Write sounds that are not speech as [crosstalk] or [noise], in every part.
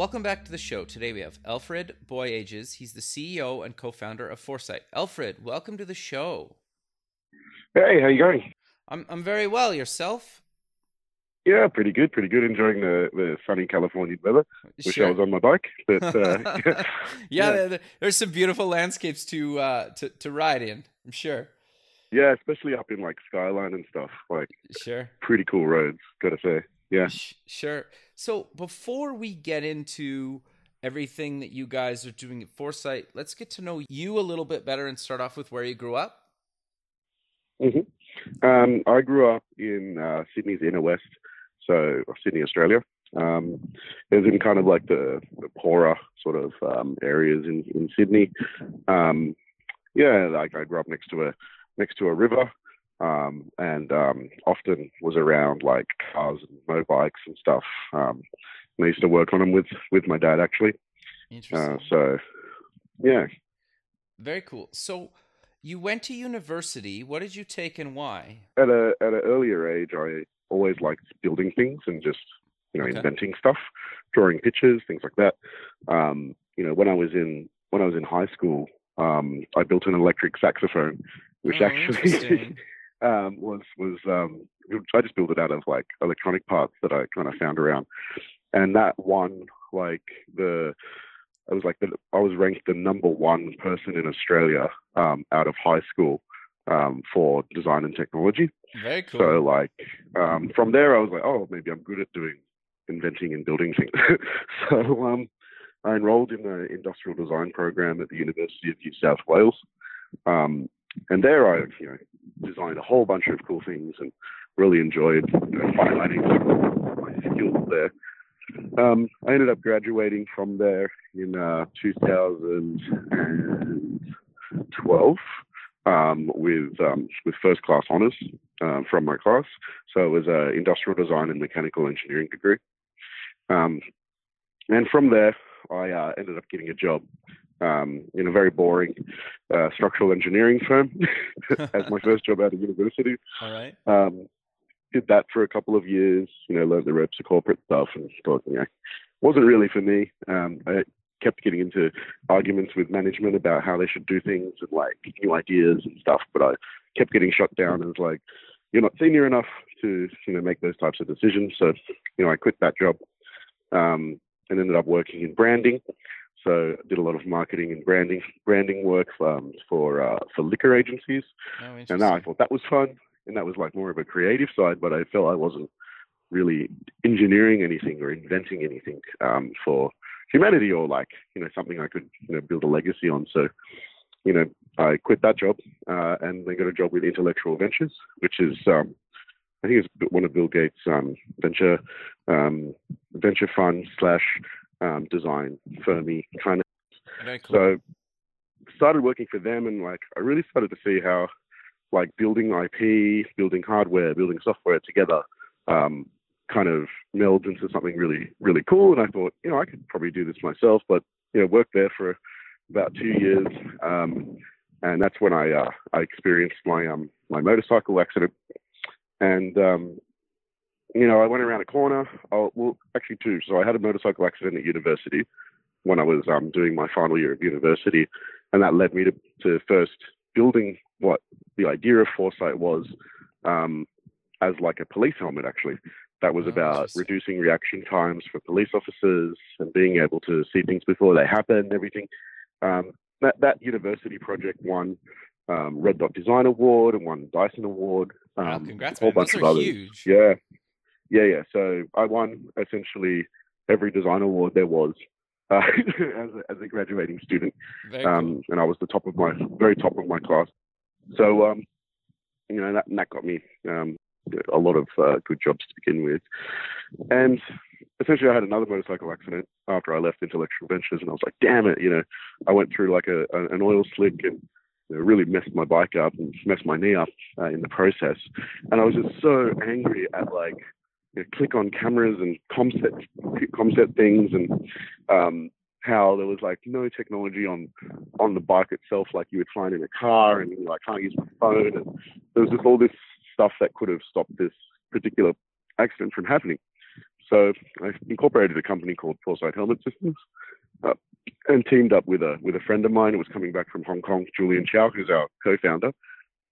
Welcome back to the show. Today we have Alfred Boyadgis. He's the CEO and co-founder of Forcite. Alfred, welcome to the show. Hey, how you going? I'm I'm very well. Yourself? Yeah, pretty good, pretty good. Enjoying the, the sunny California weather. Wish Sure. I was on my bike, but uh, [laughs] [laughs] yeah, Yeah. there- there- there's some beautiful landscapes to uh to, to ride in. I'm sure. yeah, especially up in like Skyline and stuff. Like Sure. pretty cool roads, gotta say. Yeah. Sh- Sure. So before we get into everything that you guys are doing at Forcite, let's get to know you a little bit better and start off with where you grew up. Um, I grew up in uh, Sydney's inner west, so Sydney, Australia. Um, it was in kind of like the, the poorer sort of um, areas in, in Sydney. Um, yeah, like I grew up next to a next to a river, um, and um, often was around like cars and motorbikes and stuff. Um, and I used to work on them with with my dad actually. Interesting. Uh, so yeah, Very cool. So you went to university. What did you take and why? at a at an earlier age, I always liked building things and just you know Okay. inventing stuff, drawing pictures, things like that. Um, you know, when I was in when I was in high school, um, I built an electric saxophone, which Oh, actually. [laughs] um, was was um, I just built it out of like electronic parts that I kind of found around, and that won like the. I was like the, I was ranked the number one person in Australia um, out of high school um, for design and technology. Very cool. So like um, from there, I was like, oh, maybe I'm good at doing inventing and building things. [laughs] so um, I enrolled in the industrial design program at the University of New South Wales, um, and there I you know designed a whole bunch of cool things and really enjoyed you know, highlighting my skills there. Um, I ended up graduating from there in uh, 2012 um, with um, with first class honors um, from my class. So it was a industrial design and mechanical engineering degree. Um, and from there, I uh, ended up getting a job um, in a very boring uh, structural engineering firm [laughs] as my first job out of university. [laughs] All right. Um, did that for a couple of years, you know, learned the ropes of corporate stuff and thought, you know, wasn't really for me. Um, I kept getting into arguments with management about how they should do things and like new ideas and stuff, but I kept getting shut down as like, you're not senior enough to, you know, make those types of decisions. So, you know, I quit that job um, and ended up working in branding. So I did a lot of marketing and branding branding work um, for uh, for liquor agencies. Oh, And. I thought that was fun, and that was like more of a creative side, but I felt I wasn't really engineering anything or inventing anything um, for humanity or like you know something I could you know build a legacy on. So you know I quit that job uh, and then got a job with Intellectual Ventures, which is um, I think it's one of Bill Gates' um, venture um, venture fund slash um, design firmy kind of Very cool. so started working for them and like I really started to see how like building IP, building hardware, building software together um, kind of melds into something really, really cool. And I thought, you know, I could probably do this myself, but you know, worked there for about two years. Um, and that's when I uh, I experienced my um my motorcycle accident. And um, you know, I went around a corner. Oh, well, actually two. So I had a motorcycle accident at university when I was um, doing my final year of university, and that led me to, to first building what the idea of foresight was um, as like a police helmet. Actually, that was Oh, about reducing reaction times for police officers and being able to see things before they happen. and Everything. Um, that that university project won um, Red Dot Design Award and won Dyson Award. Um, congrats, a whole man. bunch Those of are others. huge. Yeah, yeah, yeah. So I won essentially every design award there was uh, [laughs] as, a, as a graduating student, um, and I was the top of my very top of my class. So um, you know that, that got me um, a lot of uh, good jobs to begin with. And essentially, I had another motorcycle accident after I left Intellectual Ventures, and I was like, damn it, you know, I went through like a, a an oil slick and you know, really messed my bike up and messed my knee up uh, in the process. And I was just so angry at like you know, click on cameras and comset comset things and um, how there was like no technology on on the bike itself like you would find in a car and you I can't use my phone and there was just all this stuff that could have stopped this particular accident from happening. So I incorporated a company called Forcite Helmet Systems uh, and teamed up with a with a friend of mine who was coming back from Hong Kong, Julian Chow, who's our co-founder.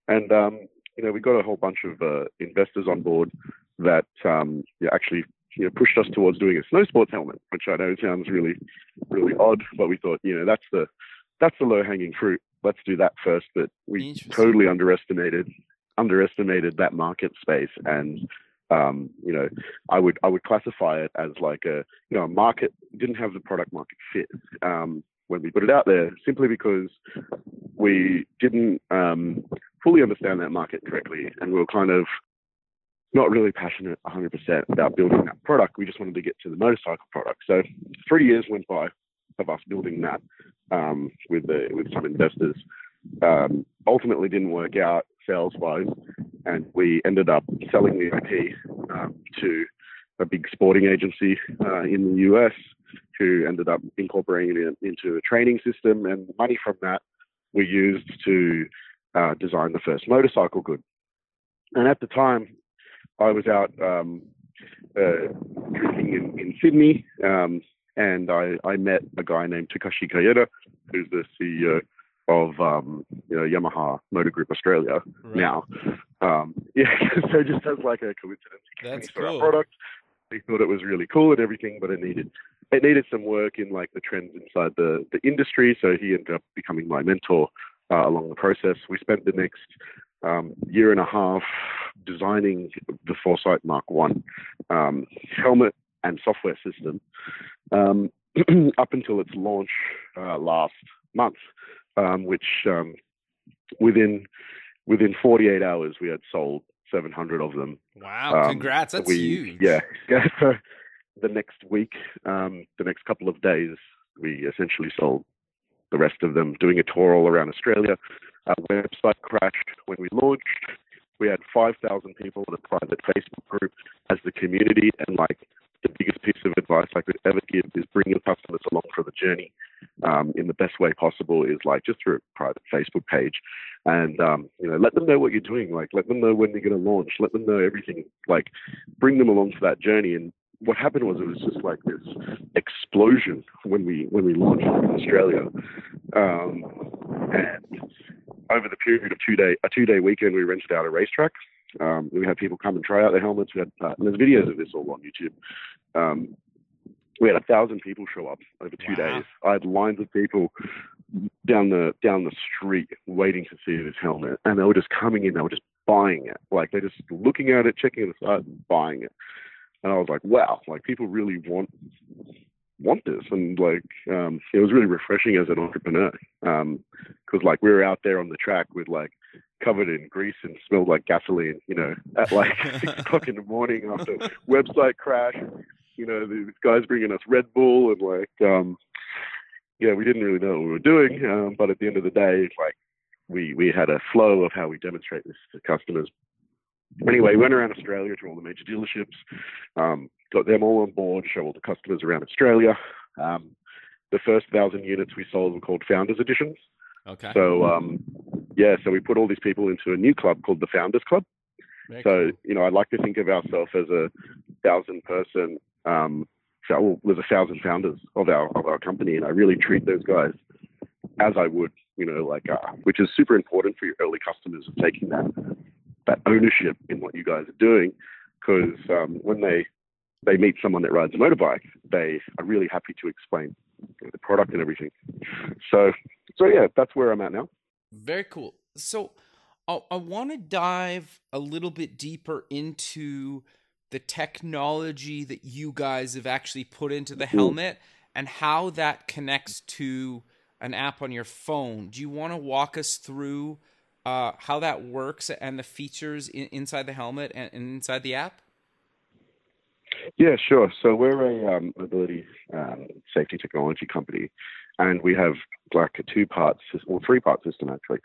And um, you know, we got a whole bunch of uh, investors on board that um, yeah, actually you know, pushed us towards doing a snow sports helmet, which I know sounds really, really odd, but we thought, you know, that's the that's the low hanging fruit. Let's do that first. But we totally underestimated underestimated that market space and um, you know, I would I would classify it as like a you know a market didn't have the product market fit um, when we put it out there simply because we didn't um, fully understand that market correctly and we were kind of not really passionate 100% about building that product. We just wanted to get to the motorcycle product. So three years went by of us building that um, with the, with some investors. Um, ultimately, didn't work out sales wise, and we ended up selling the IP um, to a big sporting agency uh, in the US, who ended up incorporating it into a training system, and money from that we used to uh, design the first motorcycle good. And at the time, I was out um, uh, drinking in, in Sydney, um, and I, I, met a guy named Takashi Kaeda, who's the CEO of um, you know, Yamaha Motor Group Australia right. now. Um, [laughs] yeah, so just as like a coincidence, that's cool. Our product. He thought it was really cool and everything, but it needed it needed some work in like the trends inside the the industry. So he ended up becoming my mentor uh, along the process. We spent the next um, year and a half designing the Forcite Mark One um, helmet and software system um, [clears throat] up until its launch uh, last month, um, which um, within within 48 hours we had sold 700 of them. Wow! Um, congrats, that's we, huge. Yeah, [laughs] the next week, the next couple of days, we essentially sold the rest of them, doing a tour all around Australia. Our website crashed when we launched. We had 5,000 people in a private Facebook group as the community, and like the biggest piece of advice I could ever give is bring your customers along for the journey um, in the best way possible. Is like just through a private Facebook page, and um, you know let them know what you're doing. Like let them know when they're going to launch. Let them know everything. Like bring them along for that journey and what happened was it was just like this explosion when we when we launched in Australia, um, and over the period of two day a two day weekend we rented out a racetrack. Um, we had people come and try out their helmets. We had uh, and there's videos of this all on YouTube. Um, we had a thousand people show up over two wow. days. I had lines of people down the down the street waiting to see this helmet, and they were just coming in. They were just buying it. Like they're just looking at it, checking it aside, and buying it and I was like, wow, like people really want want this, and like um, it was really refreshing as an entrepreneur because um, like we were out there on the track with like covered in grease and smelled like gasoline, you know, [laughs] at like six [laughs] o'clock in the morning after website crash. You know, these guy's bringing us Red Bull and like, um, yeah, we didn't really know what we were doing, um, but at the end of the day, like we we had a flow of how we demonstrate this to customers Anyway, we went around Australia to all the major dealerships, um, got them all on board, show all the customers around Australia. Um, the first thousand units we sold were called Founders Editions. Okay. So um, yeah, so we put all these people into a new club called the Founders Club. Very so cool. you know, I'd like to think of ourselves as a thousand person. Um, so well, there's a thousand founders of our of our company, and I really treat those guys as I would, you know, like uh, which is super important for your early customers of taking that that ownership in what you guys are doing because um, when they they meet someone that rides a motorbike, they are really happy to explain the product and everything. So, so yeah, that's where I'm at now. Very cool. So, I, I want to dive a little bit deeper into the technology that you guys have actually put into the helmet and how that connects to an app on your phone. Do you want to walk us through uh, how that works and the features in, inside the helmet and, and, inside the app? Yeah, sure. So we're a um, mobility um, safety technology company, and we have like a two-part or three-part system actually.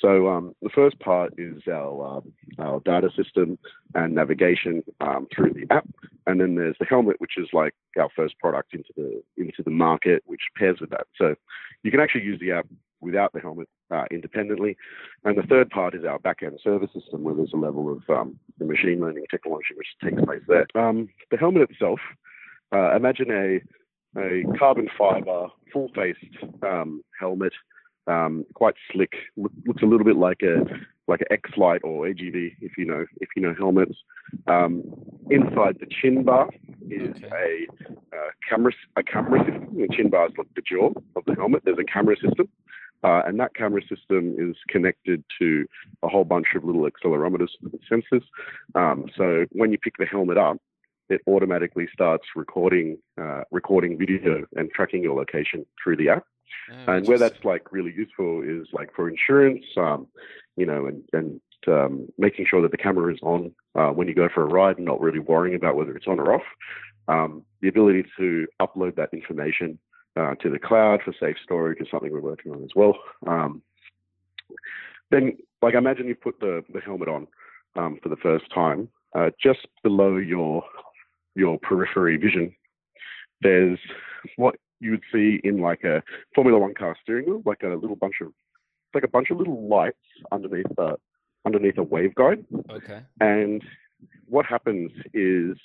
So um, the first part is our um, our data system and navigation um, through the app, and then there's the helmet, which is like our first product into the into the market, which pairs with that. So you can actually use the app without the helmet uh, independently. And the third part is our back-end service system, where there's a level of um, the machine learning technology which takes place there. Um, the helmet itself, uh, imagine a a carbon fiber, full-faced um, helmet, um, quite slick. Look, looks a little bit like a like an X-Lite or AGV, if you know if you know helmets. Um, inside the chin bar is okay. a uh, camera a camera system. The chin bar is like the jaw of the helmet. There's a camera system. Uh, and that camera system is connected to a whole bunch of little accelerometers and sensors. Um, so when you pick the helmet up, it automatically starts recording uh, recording video and tracking your location through the app. Oh, and where that's like really useful is like for insurance, um, you know, and and um, making sure that the camera is on uh, when you go for a ride and not really worrying about whether it's on or off. Um, the ability to upload that information uh, to the cloud for safe storage is something we're working on as well. Um, then, like, imagine you put the, the helmet on um, for the first time. Uh, just below your your periphery vision, there's what you would see in like a Formula One car steering wheel, like a little bunch of like a bunch of little lights underneath a underneath a waveguide. Okay. And what happens is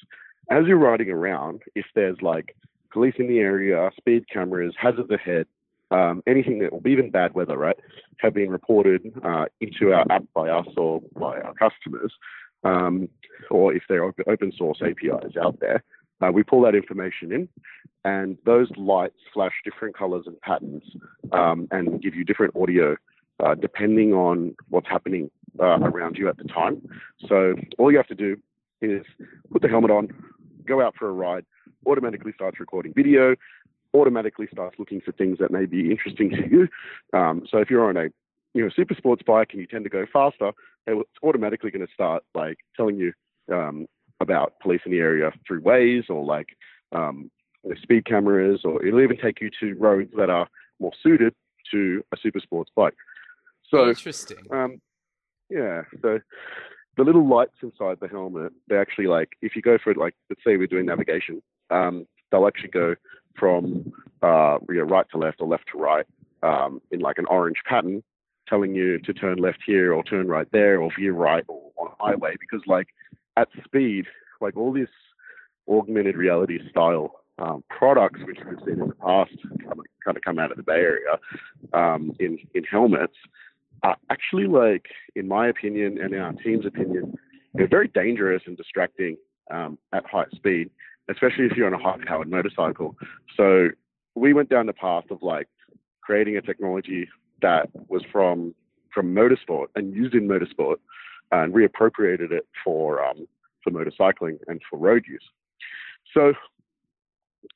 as you're riding around, if there's like police in the area, speed cameras, hazards ahead, um, anything that, will be even bad weather, right, have been reported uh, into our app by us or by our customers, um, or if there are open source APIs out there. Uh, we pull that information in, and those lights flash different colors and patterns um, and give you different audio uh, depending on what's happening uh, around you at the time. So all you have to do is put the helmet on, go out for a ride, automatically starts recording video, automatically starts looking for things that may be interesting to you. Um, so if you're on a you know super sports bike and you tend to go faster, it's automatically going to start like telling you um, about police in the area through Waze or like um, speed cameras, or it'll even take you to roads that are more suited to a super sports bike. So interesting. Um, yeah. So the little lights inside the helmet, they actually like if you go for it, like let's say we're doing navigation, um, they'll actually go from uh, you know, right to left or left to right um, in like an orange pattern, telling you to turn left here or turn right there or veer right or on highway because like at speed, like all this augmented reality style um, products which we've seen in the past kind of come out of the Bay Area um, in in helmets are actually like, in my opinion and in our team's opinion, they're very dangerous and distracting um, at high speed especially if you're on a high powered motorcycle. So we went down the path of like creating a technology that was from from motorsport and used in motorsport and reappropriated it for um, for motorcycling and for road use. So,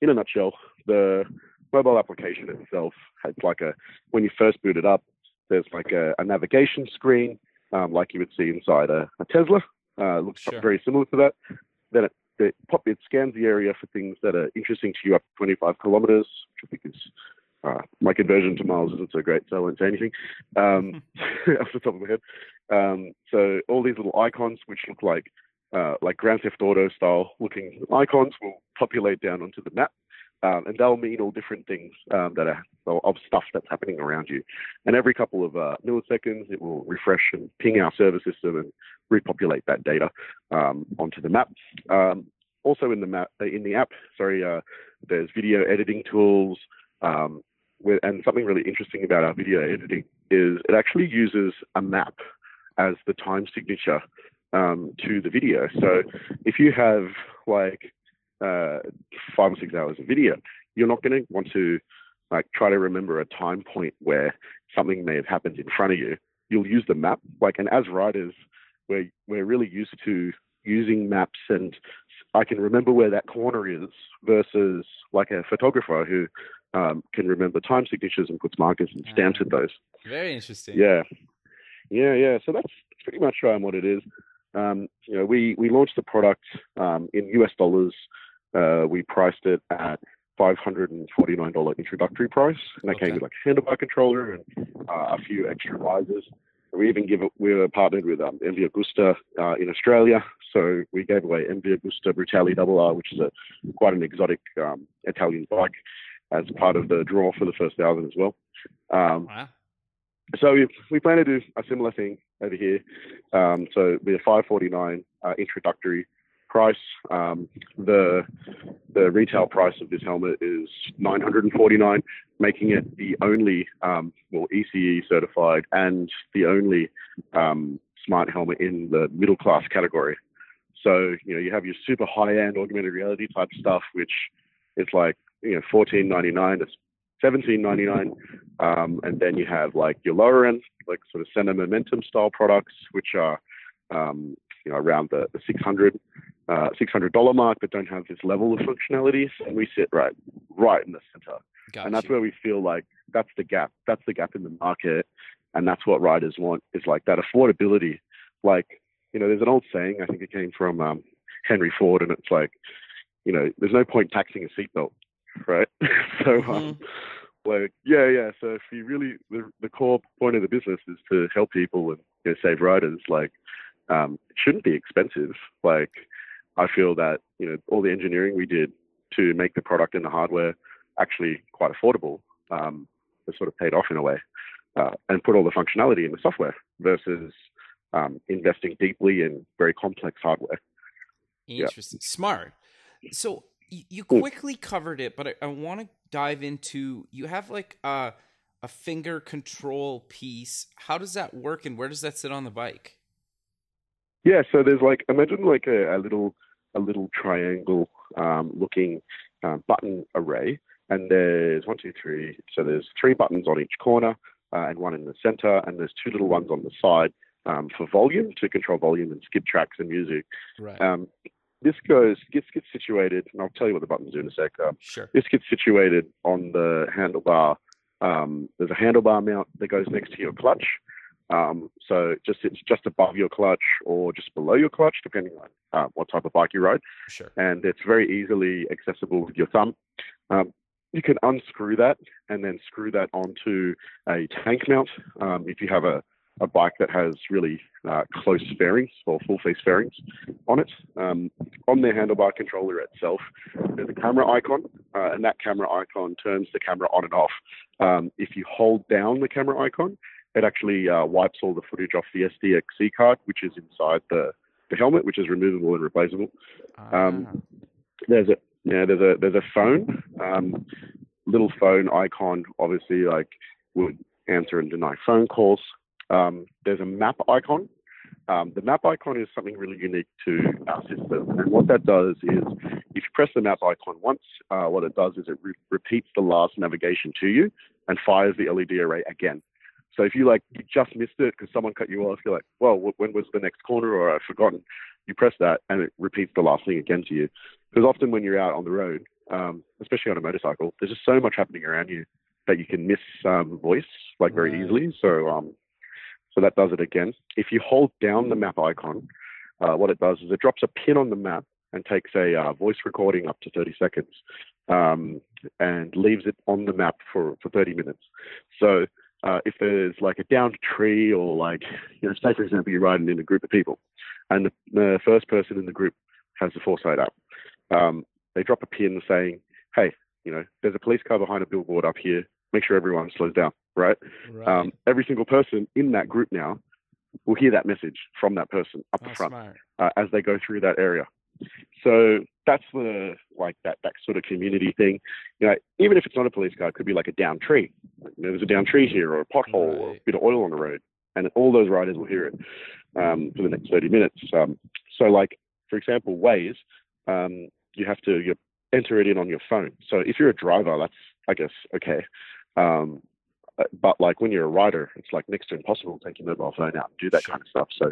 in a nutshell, the mobile application itself has like a when you first boot it up, there's like a, a navigation screen, um, like you would see inside a, a Tesla. Uh, looks sure. very similar to that. Then it it, pop, it scans the area for things that are interesting to you up to 25 kilometers, which I think is uh, my conversion to miles isn't so great, so I won't say anything um, [laughs] [laughs] off the top of my head. Um, so all these little icons, which look like uh, like Grand Theft Auto style looking icons, will populate down onto the map, um, and they'll mean all different things um, that are of stuff that's happening around you. And every couple of uh, milliseconds, it will refresh and ping our server system and repopulate that data um, onto the map. Um, also in the map, uh, in the app, sorry, uh, there's video editing tools. Um, with, and something really interesting about our video editing is it actually uses a map as the time signature um, to the video. So if you have like uh, five or six hours of video, you're not going to want to like try to remember a time point where something may have happened in front of you. You'll use the map. Like, and as writers, we're we're really used to using maps, and I can remember where that corner is versus like a photographer who um, can remember time signatures and puts markers and stamps at those. Very interesting. Yeah. Yeah, yeah. So that's pretty much um, what it is. Um, you know, we we launched the product um, in US dollars. Uh, we priced it at $549 introductory price, and that Okay. came with like a handlebar controller and uh, a few extra visors. We even give it. We were partnered with um, MV Agusta uh, in Australia, so we gave away MV Agusta Brutale Double R, which is a quite an exotic um, Italian bike, as part of the draw for the first thousand as well. Um, Wow. so we, we plan to do a similar thing over here. Um, so be a 549 uh, introductory price. Um, the the retail price of this helmet is 949, making it the only um, well ECE certified and the only um, smart helmet in the middle class category. So you know you have your super high end augmented reality type stuff, which is like you know 14.99 to 17.99, um, and then you have like your lower end, like sort of Sena Momentum style products, which are um, you know around the, the 600 uh, $600 mark, but don't have this level of functionality. And we sit right right in the center, Got and that's you. where we feel like that's the gap. That's the gap in the market, and that's what riders want is like that affordability. Like you know, there's an old saying I think it came from um, Henry Ford, and it's like you know, there's no point taxing a seatbelt, right? [laughs] so um, like yeah, yeah. So if you really the, the core point of the business is to help people and you know, save riders, like um, it shouldn't be expensive. Like I feel that you know all the engineering we did to make the product and the hardware actually quite affordable um, has sort of paid off in a way, uh, and put all the functionality in the software versus um, investing deeply in very complex hardware. Yeah. Interesting. Smart. So you, you Mm. quickly covered it, but I, I want to dive into you have like a a finger control piece. How does that work and where does that sit on the bike? Yeah, so there's like imagine like a, a little a little triangle um, looking um, button array, and there's one, two, three. So there's three buttons on each corner uh, and one in the center, and there's two little ones on the side um, for volume to control volume and skip tracks and music. Right. Um, this goes gets gets situated, and I'll tell you what the buttons do in a sec. Um, sure. this gets situated on the handlebar. Um, there's a handlebar mount that goes next to your clutch. Um, so just it's just above your clutch or just below your clutch, depending on uh, what type of bike you ride. Sure. And it's very easily accessible with your thumb. Um, you can unscrew that and then screw that onto a tank mount um, if you have a, a bike that has really uh, close fairings or full face fairings on it. Um, on the handlebar controller itself, there's a camera icon, uh, and that camera icon turns the camera on and off. Um, if you hold down the camera icon, it actually uh, wipes all the footage off the SDXC card, which is inside the, the helmet, which is removable and replaceable. Um, Ah, There's a yeah, there's a there's a phone, um, little phone icon. Obviously, like would answer and deny phone calls. Um, there's a map icon. Um, the map icon is something really unique to our system, and what that does is, if you press the map icon once, uh, what it does is it re- repeats the last navigation to you and fires the LED array again. So if you like you just missed it because someone cut you off, you're like, well, wh- when was the next corner, or I've forgotten. You press that and it repeats the last thing again to you. Because often when you're out on the road, um, especially on a motorcycle, there's just so much happening around you that you can miss um, voice like very easily. So um, so that does it again. If you hold down the map icon, uh, what it does is it drops a pin on the map and takes a uh, voice recording up to 30 seconds um, and leaves it on the map for, for 30 minutes. So uh, if there's like a downed tree or like, you know, say for example, you're riding in a group of people and the, the first person in the group has the foresight up, um, they drop a pin saying, hey, you know, there's a police car behind a billboard up here. Make sure everyone slows down, right? right. Um, every single person in that group now will hear that message from that person up the Oh, front uh, as they go through that area. So that's the like that that sort of community thing. You know, even if it's not a police car, it could be like a down tree. You know, there's a down tree here, or a pothole, or a bit of oil on the road, and all those riders will hear it um, for the next 30 minutes. Um, so, like for example, Waze, um, you have to you enter it in on your phone. So if you're a driver, that's I guess okay. Um, uh, but like when you're a rider, it's like next to impossible to take your mobile phone out and do that kind of stuff. So,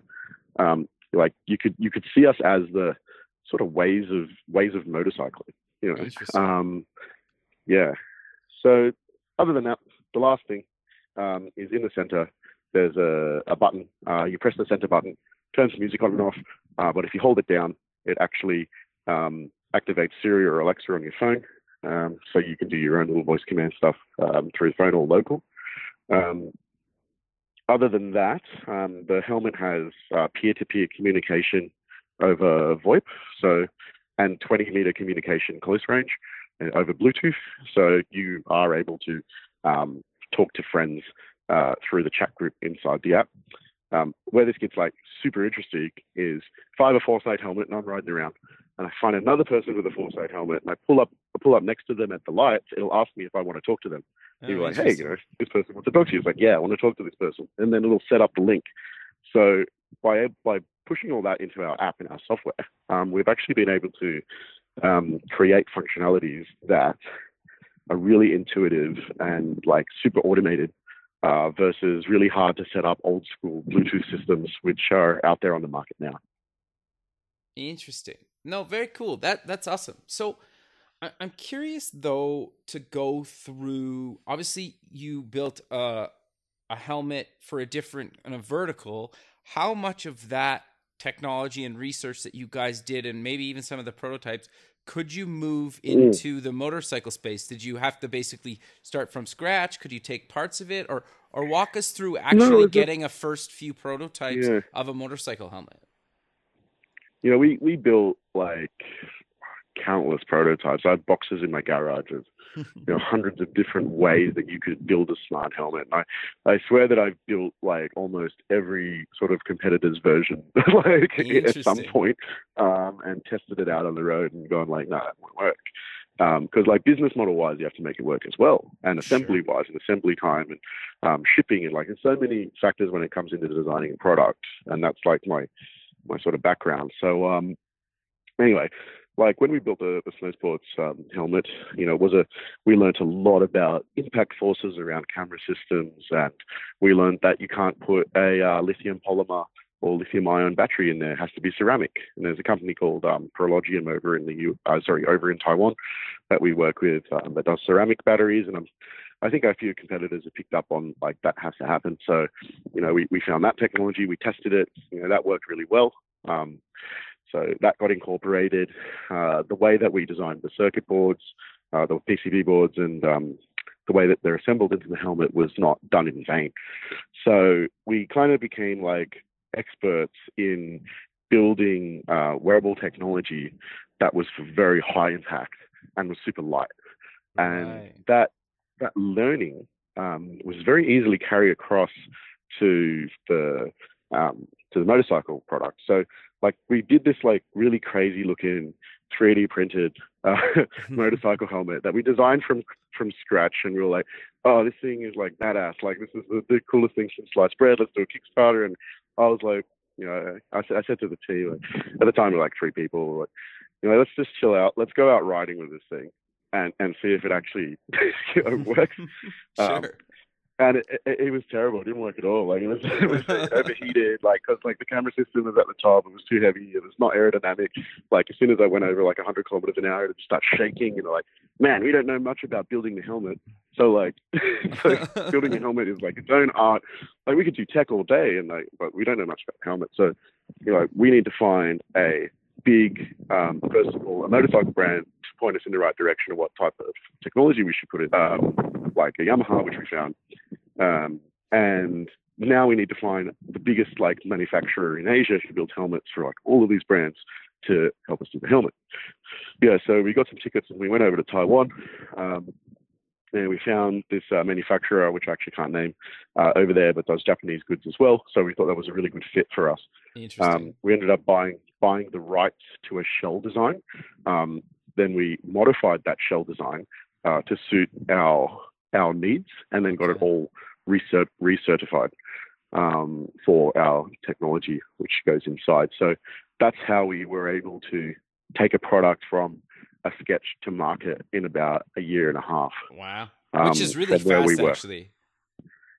um, like you could you could see us as the sort of Waze of Waze of motorcycling, you know. Um, yeah. So other than that, the last thing um, is in the center. there's a, a button. Uh, you press the center button, turns the music on and off. Uh, but if you hold it down, it actually um, activates Siri or Alexa on your phone. Um, so you can do your own little voice command stuff um, through phone or local. Um, other than that, um, the helmet has uh, peer-to-peer communication over VoIP, so and 20 meter communication close range uh, over Bluetooth. So you are able to um, talk to friends uh, through the chat group inside the app. Um, where this gets like super interesting is if I have a helmet and I'm riding around and I find another person with a Forcite helmet and I pull up I pull up next to them at the lights, it'll ask me if I want to talk to them. Oh, You're like, hey, you know, this person wants to talk to you. It's like, yeah, I want to talk to this person, and then it'll set up the link. So by by pushing all that into our app and our software, um, we've actually been able to um, create functionalities that are really intuitive and like super automated uh, versus really hard to set up old school Bluetooth systems, which are out there on the market now. Interesting. No, very cool. That that's awesome. So I'm curious though to go through. Obviously, you built a a helmet for a different and a vertical. How much of that technology and research that you guys did, and maybe even some of the prototypes, could you move mm. into the motorcycle space? Did you have to basically start from scratch? Could you take parts of it, or or walk us through actually no, getting a first few prototypes yeah. of a motorcycle helmet? You know, we we built like countless prototypes. I have boxes in my garage of [laughs] you know hundreds of different ways that you could build a smart helmet. And I I swear that I've built like almost every sort of competitor's version [laughs] like at some point, um, and tested it out on the road and gone like, no, that won't work. Because um, like business model wise, you have to make it work as well, and assembly wise, and assembly time, and um, shipping, and like there's so many factors when it comes into designing a product, and that's like my my sort of background. So um, anyway, like when we built the, the sports um, helmet, you know, was a we learned a lot about impact forces around camera systems, and we learned that you can't put a uh, lithium polymer or lithium ion battery in there. It has to be ceramic. And there's a company called um, ProLogium over in the U, uh, sorry, over in Taiwan that we work with um, that does ceramic batteries, and I'm I think a few competitors have picked up on like that has to happen. So, you know, we, we found that technology, we tested it, you know, that worked really well. Um, so that got incorporated. Uh, the way that we designed the circuit boards, uh, the PCB boards, and um, the way that they're assembled into the helmet was not done in vain. So we kind of became like experts in building uh, wearable technology that was for very high impact and was super light. And right. that that learning um, was very easily carried across to the um, to the motorcycle product. So like we did this like really crazy looking 3D printed uh, [laughs] motorcycle helmet that we designed from from scratch, and we were like, oh, this thing is like badass. Like this is the, the coolest thing since sliced bread. Let's do a Kickstarter. And I was like, you know, I, said I said to the team like, at the time we were like three people, like, you know, let's just chill out. Let's go out riding with this thing and and see if it actually [laughs] you know, [laughs] works. sure. Um, and it, it, it, was terrible. It didn't work at all. Like it was, [laughs] it was overheated. Like because like the camera system was at the top, it was too heavy. It was not aerodynamic. Like as soon as I went over like 100 kilometers an hour, it would start shaking. And like, man, we don't know much about building the helmet. So like, so building a helmet is like its own art. Like we could do tech all day, and like, but we don't know much about helmets. So you know, we need to find a big, um, first of all, a motorcycle brand to point us in the right direction of what type of technology we should put in, um, like a Yamaha, which we found. Um, and now we need to find the biggest like manufacturer in Asia who builds helmets for like all of these brands to help us do the helmet. Yeah, so we got some tickets and we went over to Taiwan. Um, and we found this uh, manufacturer, which I actually can't name, uh, over there, but does Japanese goods as well. So we thought that was a really good fit for us. Interesting. Um, we ended up buying buying the rights to a shell design. Um, then we modified that shell design uh, to suit our our needs, and then got it all recert- recertified um, for our technology, which goes inside. So that's how we were able to take a product from a sketch to market in about a year and a half. Wow, um, which is really fast, we actually.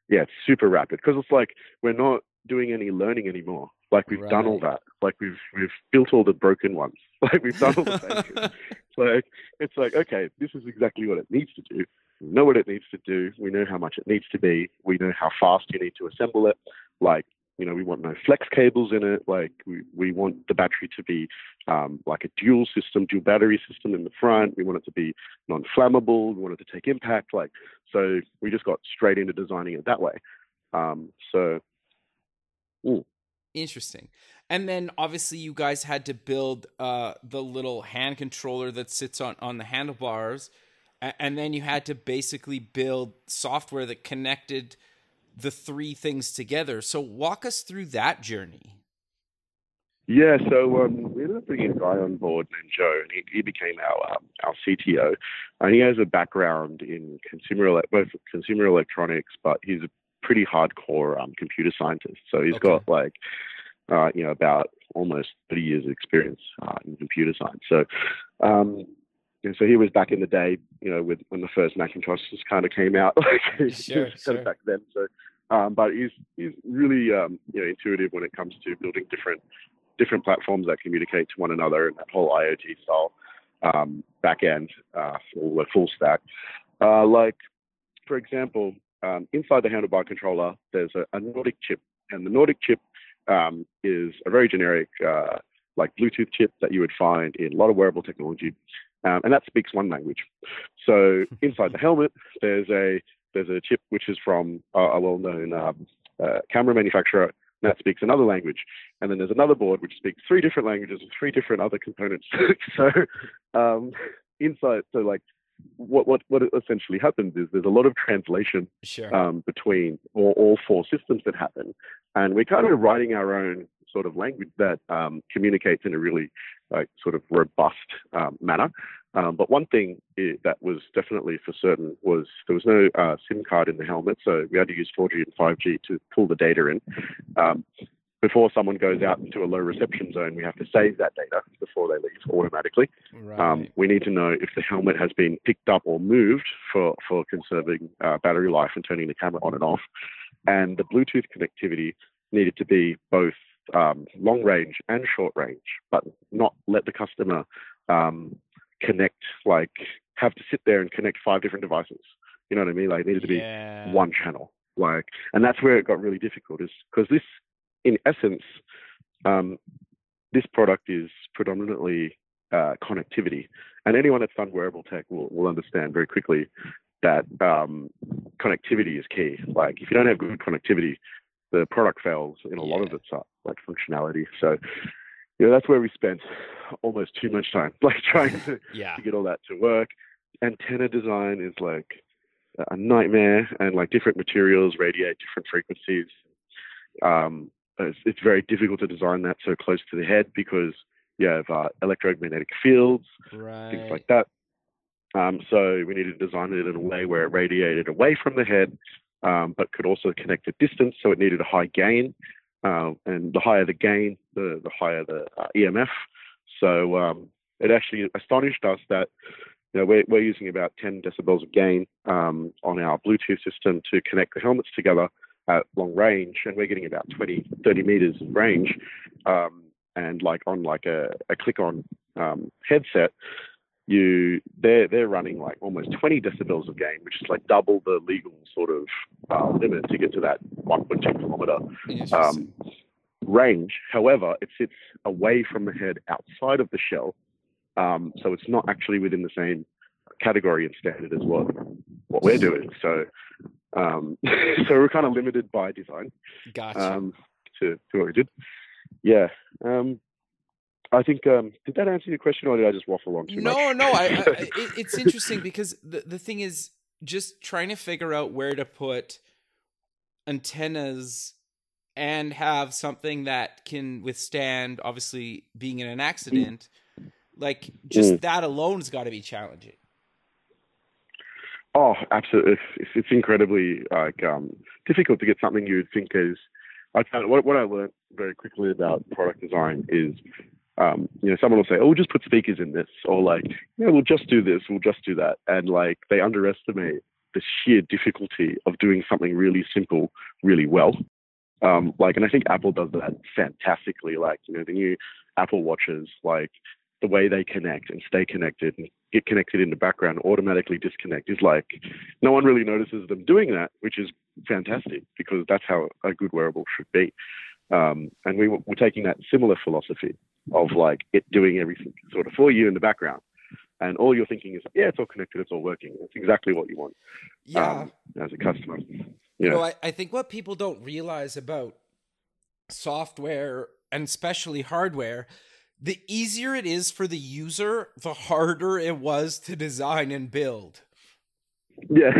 Yeah, it's super rapid because it's like we're not doing any learning anymore. Like we've right. done all that. Like we've we've built all the broken ones. [laughs] Like we've done all the things. [laughs] like it's like okay, this is exactly what it needs to do. We know what it needs to do. We know how much it needs to be. We know how fast you need to assemble it. Like you know, we want no flex cables in it. Like we, we want the battery to be um, like a dual system, dual battery system in the front. We want it to be non-flammable. We want it to take impact. Like so, we just got straight into designing it that way. Um, so, ooh. Interesting. And then obviously you guys had to build uh, the little hand controller that sits on on the handlebars, and then you had to basically build software that connected the three things together. So walk us through that journey. Yeah, so um, we ended up bringing a guy on board named Joe, and he, he became our um, our CTO. And he has a background in consumer both consumer electronics, but he's a pretty hardcore um, computer scientist. So he's okay. got like uh, you know about almost 30 years of experience uh, in computer science. So um, so he was back in the day, you know, with when the first Macintoshes kind of came out, [laughs] like sure, sure. back then. So um, but he's he's really um, you know intuitive when it comes to building different different platforms that communicate to one another and that whole IoT style um, back end uh, full full stack. Uh, like for example, um, inside the handlebar controller, there's a, a, Nordic chip, and the Nordic chip um, is a very generic uh, like Bluetooth chip that you would find in a lot of wearable technology. Um, and that speaks one language. So [laughs] inside the helmet, there's a there's a chip which is from a, a well-known um, uh, camera manufacturer that speaks another language, and then there's another board which speaks three different languages with three different other components. [laughs] so um, inside, so like what what what essentially happens is there's a lot of translation sure. um, between all, all, four systems that happen, and we're kind of writing our own sort of language that um, communicates in a really like sort of robust um, manner. Um, but one thing that was definitely for certain was there was no uh, SIM card in the helmet, so we had to use 4G and 5G to pull the data in. Before someone goes out into a low reception zone, we have to save that data before they leave automatically. Right. Um, we need to know if the helmet has been picked up or moved for, for conserving uh, battery life and turning the camera on and off. And the Bluetooth connectivity needed to be both um, long range and short range, but not let the customer um, connect, like have to sit there and connect five different devices. You know what I mean? Like it needed to be yeah. one channel. Like, and that's where it got really difficult, is because this, in essence, um, this product is predominantly uh, connectivity, and anyone that's done wearable tech will, will understand very quickly that um, connectivity is key. Like, if you don't have good connectivity, the product fails in a yeah. lot of its uh, like functionality. So you know, that's where we spent almost too much time, [laughs] like trying to, [laughs] yeah. to get all that to work. Antenna design is like a nightmare, and like different materials radiate different frequencies. Um, it's, it's, very difficult to design that so close to the head because you have uh, electromagnetic fields, right. things like that. Um, so we needed to design it in a way where it radiated away from the head, um, but could also connect at distance. So it needed a high gain uh, and the higher the gain, the, the higher the uh, EMF. So um, it actually astonished us that you know, we're, we're using about 10 decibels of gain um, on our Bluetooth system to connect the helmets together at long range, and we're getting about 20, 30 meters of range. Um, and like on like a, a click-on um, headset, you they're they're running like almost 20 decibels of gain, which is like double the legal sort of uh, limit to get to that 1.2 kilometer um, range. However, it sits away from the head outside of the shell, um, so it's not actually within the same category and standard as what what we're doing. So um, [laughs] so we're kind of limited by design. Gotcha. Um, to, to what we did. Yeah. Um, I think um, did that answer your question, or did I just waffle on too no, much? No, no. I, I, [laughs] it's interesting because the the thing is just trying to figure out where to put antennas and have something that can withstand, obviously, being in an accident. Like just mm. that alone has got to be challenging. Oh, absolutely! It's, it's incredibly like um, difficult to get something you would think is. I what what I learned very quickly about product design is um, you know, someone will say, "Oh, we'll just put speakers in this," or like, "Yeah, we'll just do this, we'll just do that," and like they underestimate the sheer difficulty of doing something really simple really well. Um, like, and I think Apple does that fantastically. Like, you know, the new Apple watches, like the way they connect and stay connected and get connected in the background, automatically disconnect is like no one really notices them doing that, which is fantastic because that's how a good wearable should be. Um, and we, we're taking that similar philosophy of like it doing everything sort of for you in the background. And all you're thinking is, yeah, it's all connected, it's all working. It's exactly what you want. Yeah. Um, as a customer. Yeah. Know, I, I think what people don't realize about software and especially hardware the easier it is for the user, the harder it was to design and build. Yeah,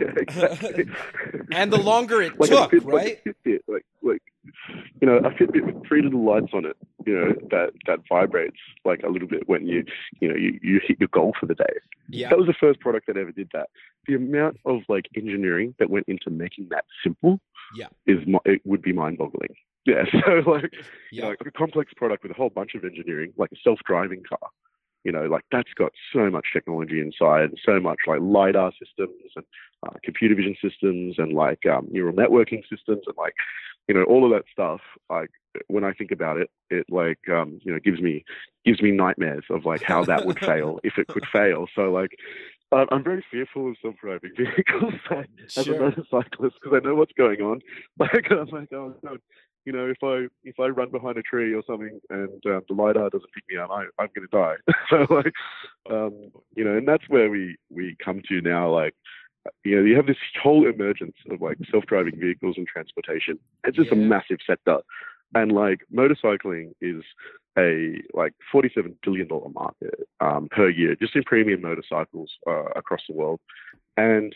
yeah [laughs] exactly. [laughs] and the longer it like took, right? Like, Fitbit, like, like, you know, a Fitbit with three little lights on it, you know, that that vibrates like a little bit when you, you know, you, you hit your goal for the day. Yeah. That was the first product that ever did that. The amount of like engineering that went into making that simple, yeah, is it would be mind-boggling. Yeah, [laughs] so like, you know, like a complex product with a whole bunch of engineering, like a self-driving car. You know, like that's got so much technology inside, so much like lidar systems and uh, computer vision systems and like um, neural networking systems and like, you know, all of that stuff. Like when I think about it, it like um, you know gives me gives me nightmares of like how that would fail if it could fail. So like I'm very fearful of self-driving vehicles [laughs] as sure. a motorcyclist because I know what's going on. Like I'm like, oh god, you know, if I if I run behind a tree or something and uh, the lidar doesn't pick me up, I, I'm going to die. [laughs] so like, um, you know, and that's where we we come to now. Like, you know, you have this whole emergence of like self-driving vehicles and transportation. It's just yeah. a massive sector, and like motorcycling is a like 47 billion dollar market um, per year just in premium motorcycles uh, across the world, and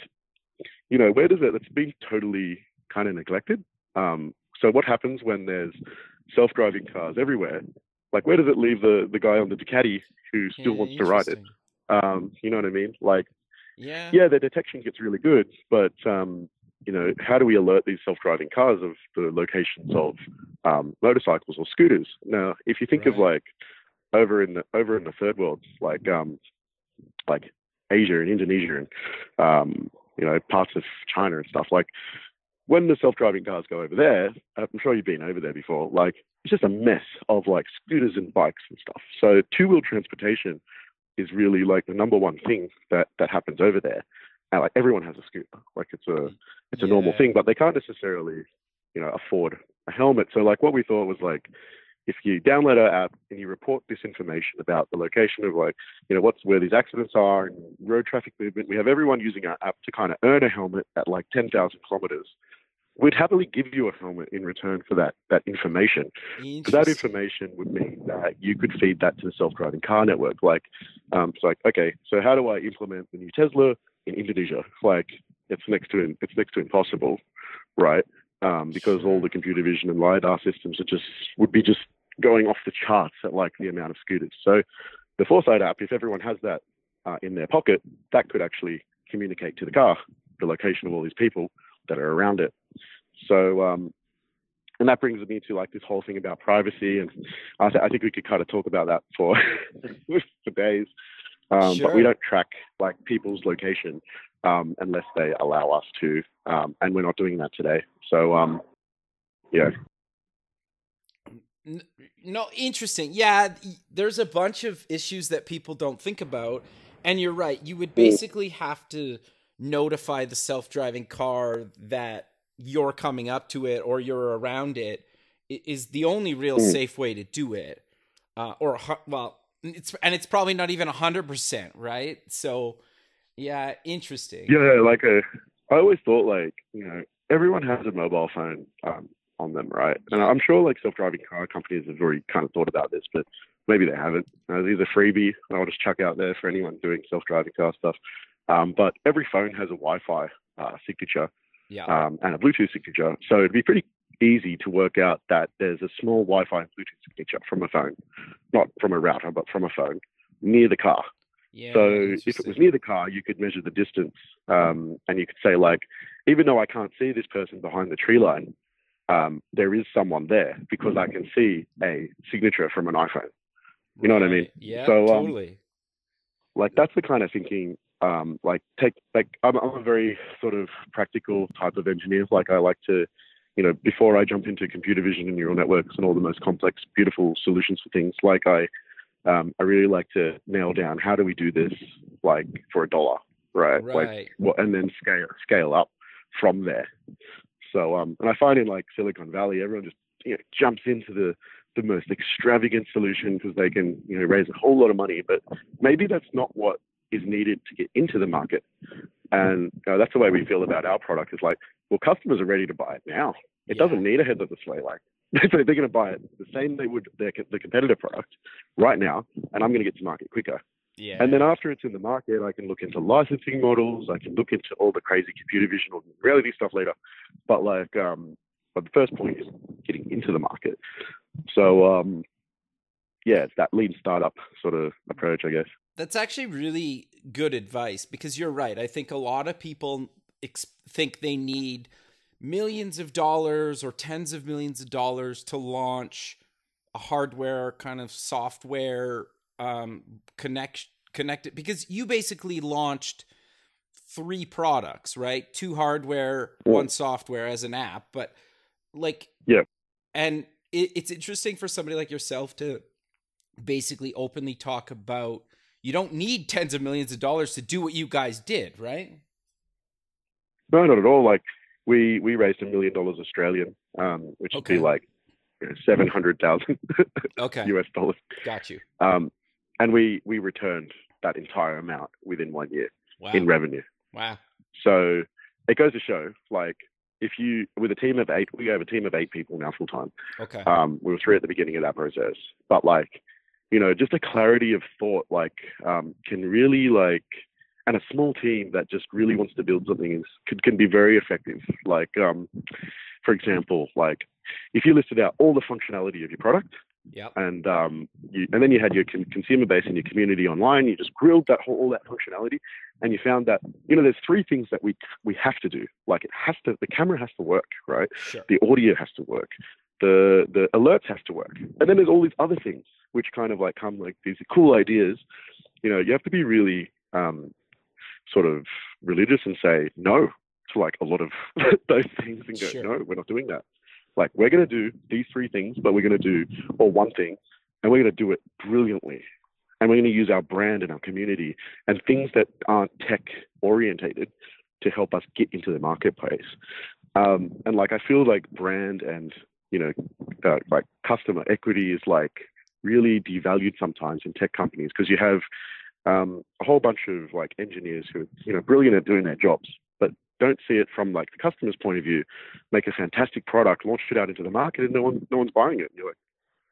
you know, where does it? It's been totally kind of neglected. Um, so what happens when there's self-driving cars everywhere? Like, where does it leave the the guy on the Ducati who still yeah, wants to ride it? Um, you know what I mean? Like, yeah, yeah, the detection gets really good, but um, you know, how do we alert these self-driving cars of the locations of um, motorcycles or scooters? Now, if you think right. of like over in the over in the third world, like um, like Asia and Indonesia and um, you know parts of China and stuff, like when the self-driving cars go over there, I'm sure you've been over there before. Like it's just a mess of like scooters and bikes and stuff. So two-wheel transportation is really like the number one thing that that happens over there. And like everyone has a scooter, like it's a it's a yeah. normal thing, but they can't necessarily you know afford a helmet. So like what we thought was like if you download our app and you report this information about the location of like, you know, what's where these accidents are and road traffic movement, we have everyone using our app to kind of earn a helmet at like 10,000 kilometers we'd happily give you a helmet in return for that that information. So that information would mean that you could feed that to the self-driving car network. Like, um, it's like, okay, so how do I implement the new Tesla in Indonesia? Like, it's next to it's next to impossible, right? Um, because all the computer vision and lidar systems are just would be just going off the charts at like the amount of scooters. So the Forcite app, if everyone has that uh, in their pocket, that could actually communicate to the car the location of all these people that are around it. So, um, and that brings me to like this whole thing about privacy, and I, th- I think we could kind of talk about that for [laughs] for days. Um, sure. But we don't track like people's location um, unless they allow us to, um, and we're not doing that today. So, um, yeah. No, interesting. Yeah, there's a bunch of issues that people don't think about, and you're right. You would mm. basically have to notify the self-driving car that you're coming up to it or you're around it is the only real mm. safe way to do it. Uh, or well it's and it's probably not even 100% right? So yeah interesting. Yeah like a i always thought like you know everyone has a mobile phone um, on them right? And i'm sure like self-driving car companies have already kind of thought about this but maybe they haven't. Uh, these are freebie i'll just chuck out there for anyone doing self-driving car stuff. Um, but every phone has a Wi-Fi uh, signature yeah. um, and a Bluetooth signature. So it'd be pretty easy to work out that there's a small Wi-Fi and Bluetooth signature from a phone, not from a router, but from a phone near the car. Yeah, so if it was near the car, you could measure the distance, um, and you could say like, even though I can't see this person behind the tree line, um, there is someone there because I can see a signature from an iPhone. You know what I mean? Yeah, so, um, totally. like that's the kind of thinking um, like take like I'm, I'm a very sort of practical type of engineer. Like I like to, you know, before I jump into computer vision and neural networks and all the most complex, beautiful solutions for things, like I um, I really like to nail down how do we do this like for a dollar, right? Right. Like what, and then scale scale up from there. So um, and I find in like Silicon Valley, everyone just you know jumps into the the most extravagant solution because they can you know raise a whole lot of money, but maybe that's not what is needed to get into the market. And uh, that's the way we feel about our product. Is like, well, customers are ready to buy it now. It Yeah. doesn't need a head of display. Like, [laughs] they're going to buy it the same they would their the competitor product right now, and I'm going to get to market quicker. Yeah. And then after it's in the market, I can look into licensing models. I can look into all the crazy computer vision or reality stuff later. But like, um, but the first point is getting into the market. So um, yeah, it's that lean startup sort of approach, I guess. That's actually really good advice because you're right. I think a lot of people ex- think they need millions of dollars or tens of millions of dollars to launch a hardware kind of software um, connect connected because you basically launched three products, right? Two hardware, Yeah. one software as an app, but like Yeah. and it, it's interesting for somebody like yourself to basically openly talk about you don't need tens of millions of dollars to do what you guys did, right? No, not at all. Like we we raised a million dollars Australian, um, which would be like you know, seven hundred thousand [laughs] Okay, US dollars. got you. Um, and we we returned that entire amount within one year Wow, in revenue. wow, So it goes to show, like, if you with a team of eight, we have a team of eight people now full time. okay, Um, we were three at the beginning of that process, but like, you know, just a clarity of thought, like, um, can really like, and a small team that just really wants to build something is can, can be very effective. Like, um, for example, like if you listed out all the functionality of your product, yep, and um, you, and then you had your con- consumer base and your community online. You just grilled that whole all that functionality, and you found that you know there's three things that we we have to do. Like it has to, the camera has to work, right? sure, The audio has to work, the the alerts has to work, and then there's all these other things which kind of like come like these cool ideas. You know, you have to be really um, sort of religious and say no to like a lot of [laughs] those things and go, Sure. no, we're not doing that. Like we're going to do these three things, but we're going to do or one thing, and we're going to do it brilliantly. And we're going to use our brand and our community and things that aren't tech orientated to help us get into the marketplace. Um, and like I feel like brand and you know uh, like customer equity is like really devalued sometimes in tech companies because you have um, a whole bunch of like engineers who are you know brilliant at doing their jobs, but don't see it from like the customer's point of view. Make a fantastic product, launch it out into the market, and no one no one's buying it. And you're like,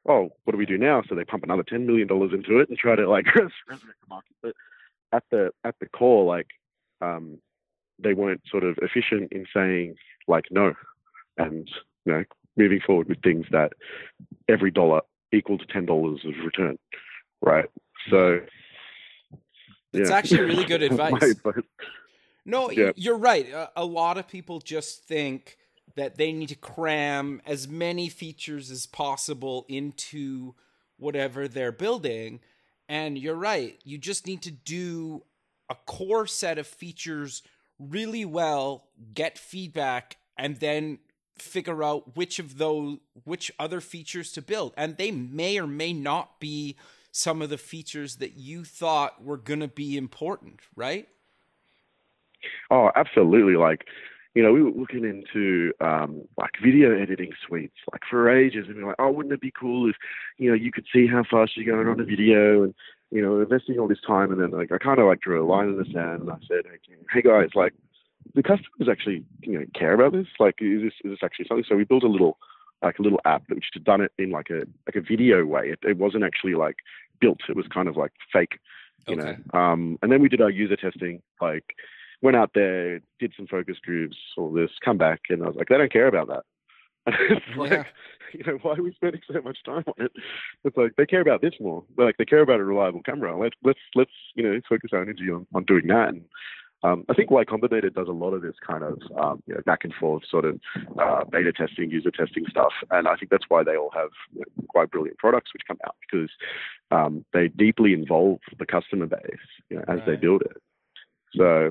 oh, what do we do now? So they pump another ten million dollars into it and try to like [laughs] resurrect the market. But at the at the core, like um, they weren't sort of efficient in saying like no, and you know moving forward with things that every dollar equal to ten dollars of return, right? So it's yeah. actually really [laughs] good advice. advice. No, Yeah. you're right. A, a lot of people just think that they need to cram as many features as possible into whatever they're building. And you're right. You just need to do a core set of features really well, get feedback, and then figure out which of those which other features to build. And they may or may not be some of the features that you thought were going to be important, right? Oh, absolutely. Like, you know, we were looking into um, like video editing suites like for ages, and we were like, oh, wouldn't it be cool if you know you could see how fast you're going on a video, and you know, investing all this time, and then like I kind of like drew a line in the sand, and I said, hey guys, like, the customers actually you know care about this? Like, is this is this actually something? So we built a little like a little app that which had done it in like a like a video way. It, it wasn't actually like built. It was kind of like fake, you Okay. know. Um, and then we did our user testing, like went out there, did some focus groups, all this, come back, and I was like, they don't care about that. [laughs] It's Yeah. you know, why are we spending so much time on it? It's like they care about this more. Like they care about a reliable camera. Let's let's let's you know focus our energy on, on doing that. And um, I think Y Combinator does a lot of this kind of um, you know, back and forth sort of uh, beta testing, user testing stuff. And I think that's why they all have quite brilliant products which come out because um, they deeply involve the customer base you know, as they build it. So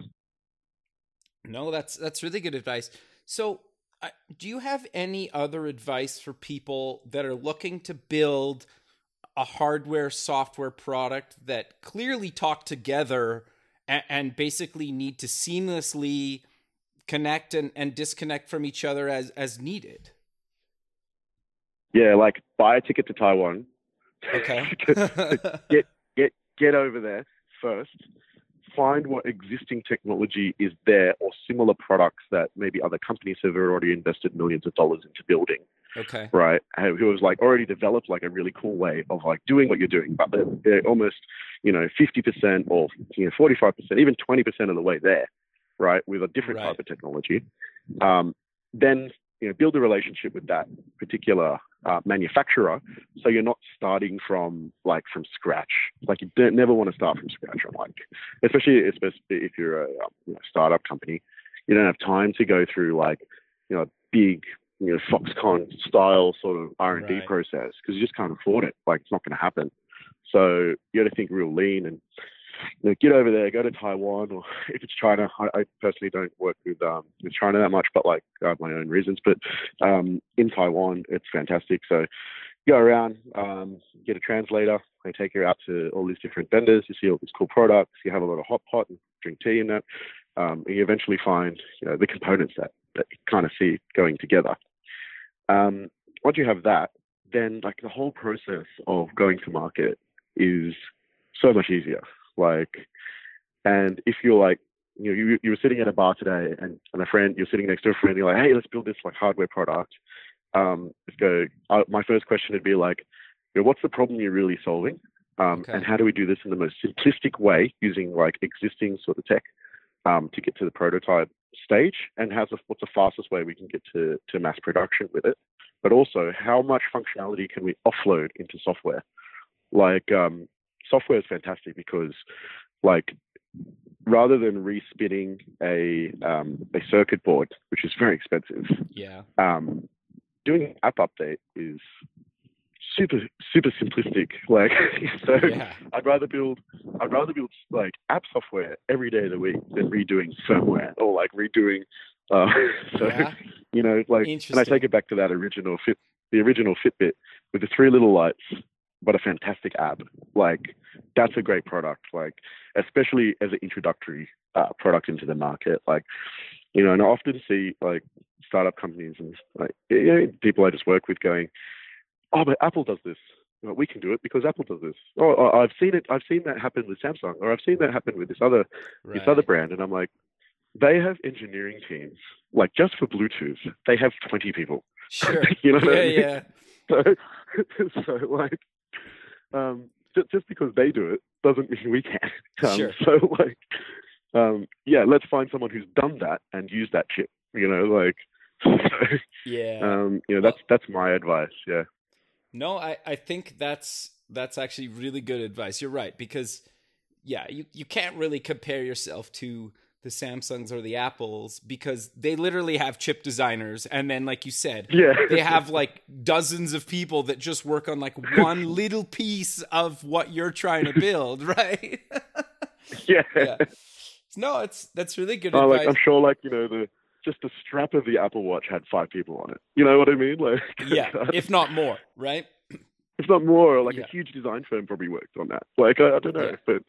No, that's that's really good advice. So, uh, do you have any other advice for people that are looking to build a hardware software product that clearly talk together and, and basically need to seamlessly connect and, and disconnect from each other as as needed. Yeah, like buy a ticket to Taiwan. Okay. [laughs] get get get over there first. Find what existing technology is there or similar products that maybe other companies have already invested millions of dollars into building. Okay. Right. Who was like already developed like a really cool way of like doing what you're doing, but they're, they're almost, you know, 50% or you know 45%, even 20% of the way there, right, with a different Right. type of technology. Um, then you know build a relationship with that particular uh, manufacturer, so you're not starting from like from scratch. Like you don't, never want to start from scratch. on like, especially especially if you're a know, startup company, you don't have time to go through like you know big you know Foxconn style sort of R and D Right. process because you just can't afford it. Like it's not going to happen. So you got to think real lean and you know, get over there, go to Taiwan, or [laughs] if it's China, I, I personally don't work with um, with China that much, but like I have my own reasons. But um, in Taiwan, it's fantastic. So go around, um, get a translator. They take you out to all these different vendors. You see all these cool products. You have a lot of hot pot and drink tea in that. Um, and you eventually find you know the components that that you kind of see going together. Um, once you have that, then like the whole process of going to market is so much easier. Like, and if you're like, you know, you, you were sitting at a bar today and, and a friend, you're sitting next to a friend, you're like, hey, let's build this like hardware product. Um, let's go. Uh, my first question would be like, you know, what's the problem you're really solving? Um, Okay. And how do we do this in the most simplistic way using like existing sort of tech um, to get to the prototype stage? And how's the, what's the fastest way we can get to, to mass production with it? But also, how much functionality can we offload into software? Like, um, software is fantastic because, like, rather than respinning a um, a circuit board, which is very expensive, Yeah. um, doing an app update is super super simplistic. Like, [laughs] so Yeah. I'd rather build I'd rather build like app software every day of the week than redoing firmware or like redoing. Uh, [laughs] so Yeah. you know, like, and I take it back to that original fit, the original Fitbit with the three little lights, but a fantastic app. Like, that's a great product. Like, especially as an introductory uh, product into the market. Like, you know, and I often see like startup companies and like you know, people I just work with going, "Oh, but Apple does this. Well, we can do it because Apple does this." Oh, I've seen it. I've seen that happen with Samsung, or I've seen that happen with this other this other brand, and I'm like, they have engineering teams. Like just for Bluetooth, they have 20 people. Sure. [laughs] you know Yeah, I mean? yeah. [laughs] So, [laughs] so like, um, just, just because they do it doesn't mean we can. Um, Sure. So like, um, yeah, let's find someone who's done that and use that chip. You know, like, so, Yeah. um, you know, that's that's my advice. Yeah. No, I, I think that's that's actually really good advice. You're right because yeah, you, you can't really compare yourself to the Samsungs or the Apples because they literally have chip designers and then like you said, Yeah. they have like dozens of people that just work on like one [laughs] little piece of what you're trying to build, [laughs] right? yeah. yeah. No, it's that's really good Oh, advice. like I'm sure, like you know, the just the strap of the Apple Watch had five people on it. You know what I mean? Like, [laughs] yeah, if not more, right? [clears throat] if not more, like Yeah. a huge design firm probably worked on that. Like I, I don't know, Yeah. but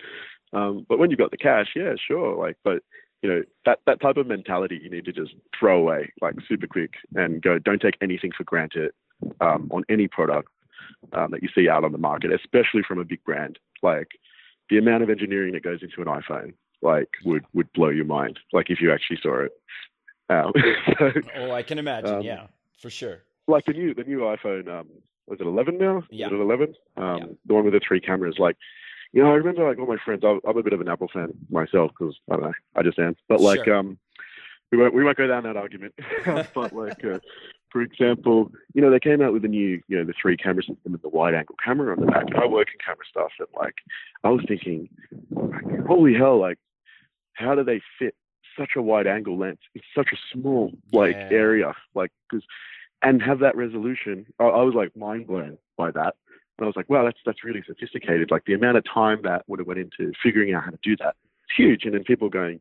um, but when you got the cash, yeah, sure. Like, but you know that that type of mentality you need to just throw away like super quick and go. Don't take anything for granted um, on any product um, that you see out on the market, especially from a big brand. Like the amount of engineering that goes into an iPhone, like would would blow your mind. Like if you actually saw it. Um, [laughs] so, Oh, I can imagine. Um, yeah, for sure. like the new the new iPhone, um, was it 11 now? Yeah. Is it 11? Um, Yeah. the one with the three cameras. Like, you know, I remember like all my friends. I'm, I'm a bit of an Apple fan myself because I don't know, I just am. But like, Sure. um, we won't we won't go down that argument. [laughs] [laughs] but like, uh, for example, you know, they came out with the new, you know, the three camera system and the wide angle camera on the back. I work in camera stuff, and like, I was thinking, like, holy hell, like, how do they fit such a wide angle lens It's such a small like Yeah. area? Like, because and have that resolution. I, I was like mind blown by that. And I was like, wow, that's that's really sophisticated. Like the amount of time that would have went into figuring out how to do that, it's huge. And then people going,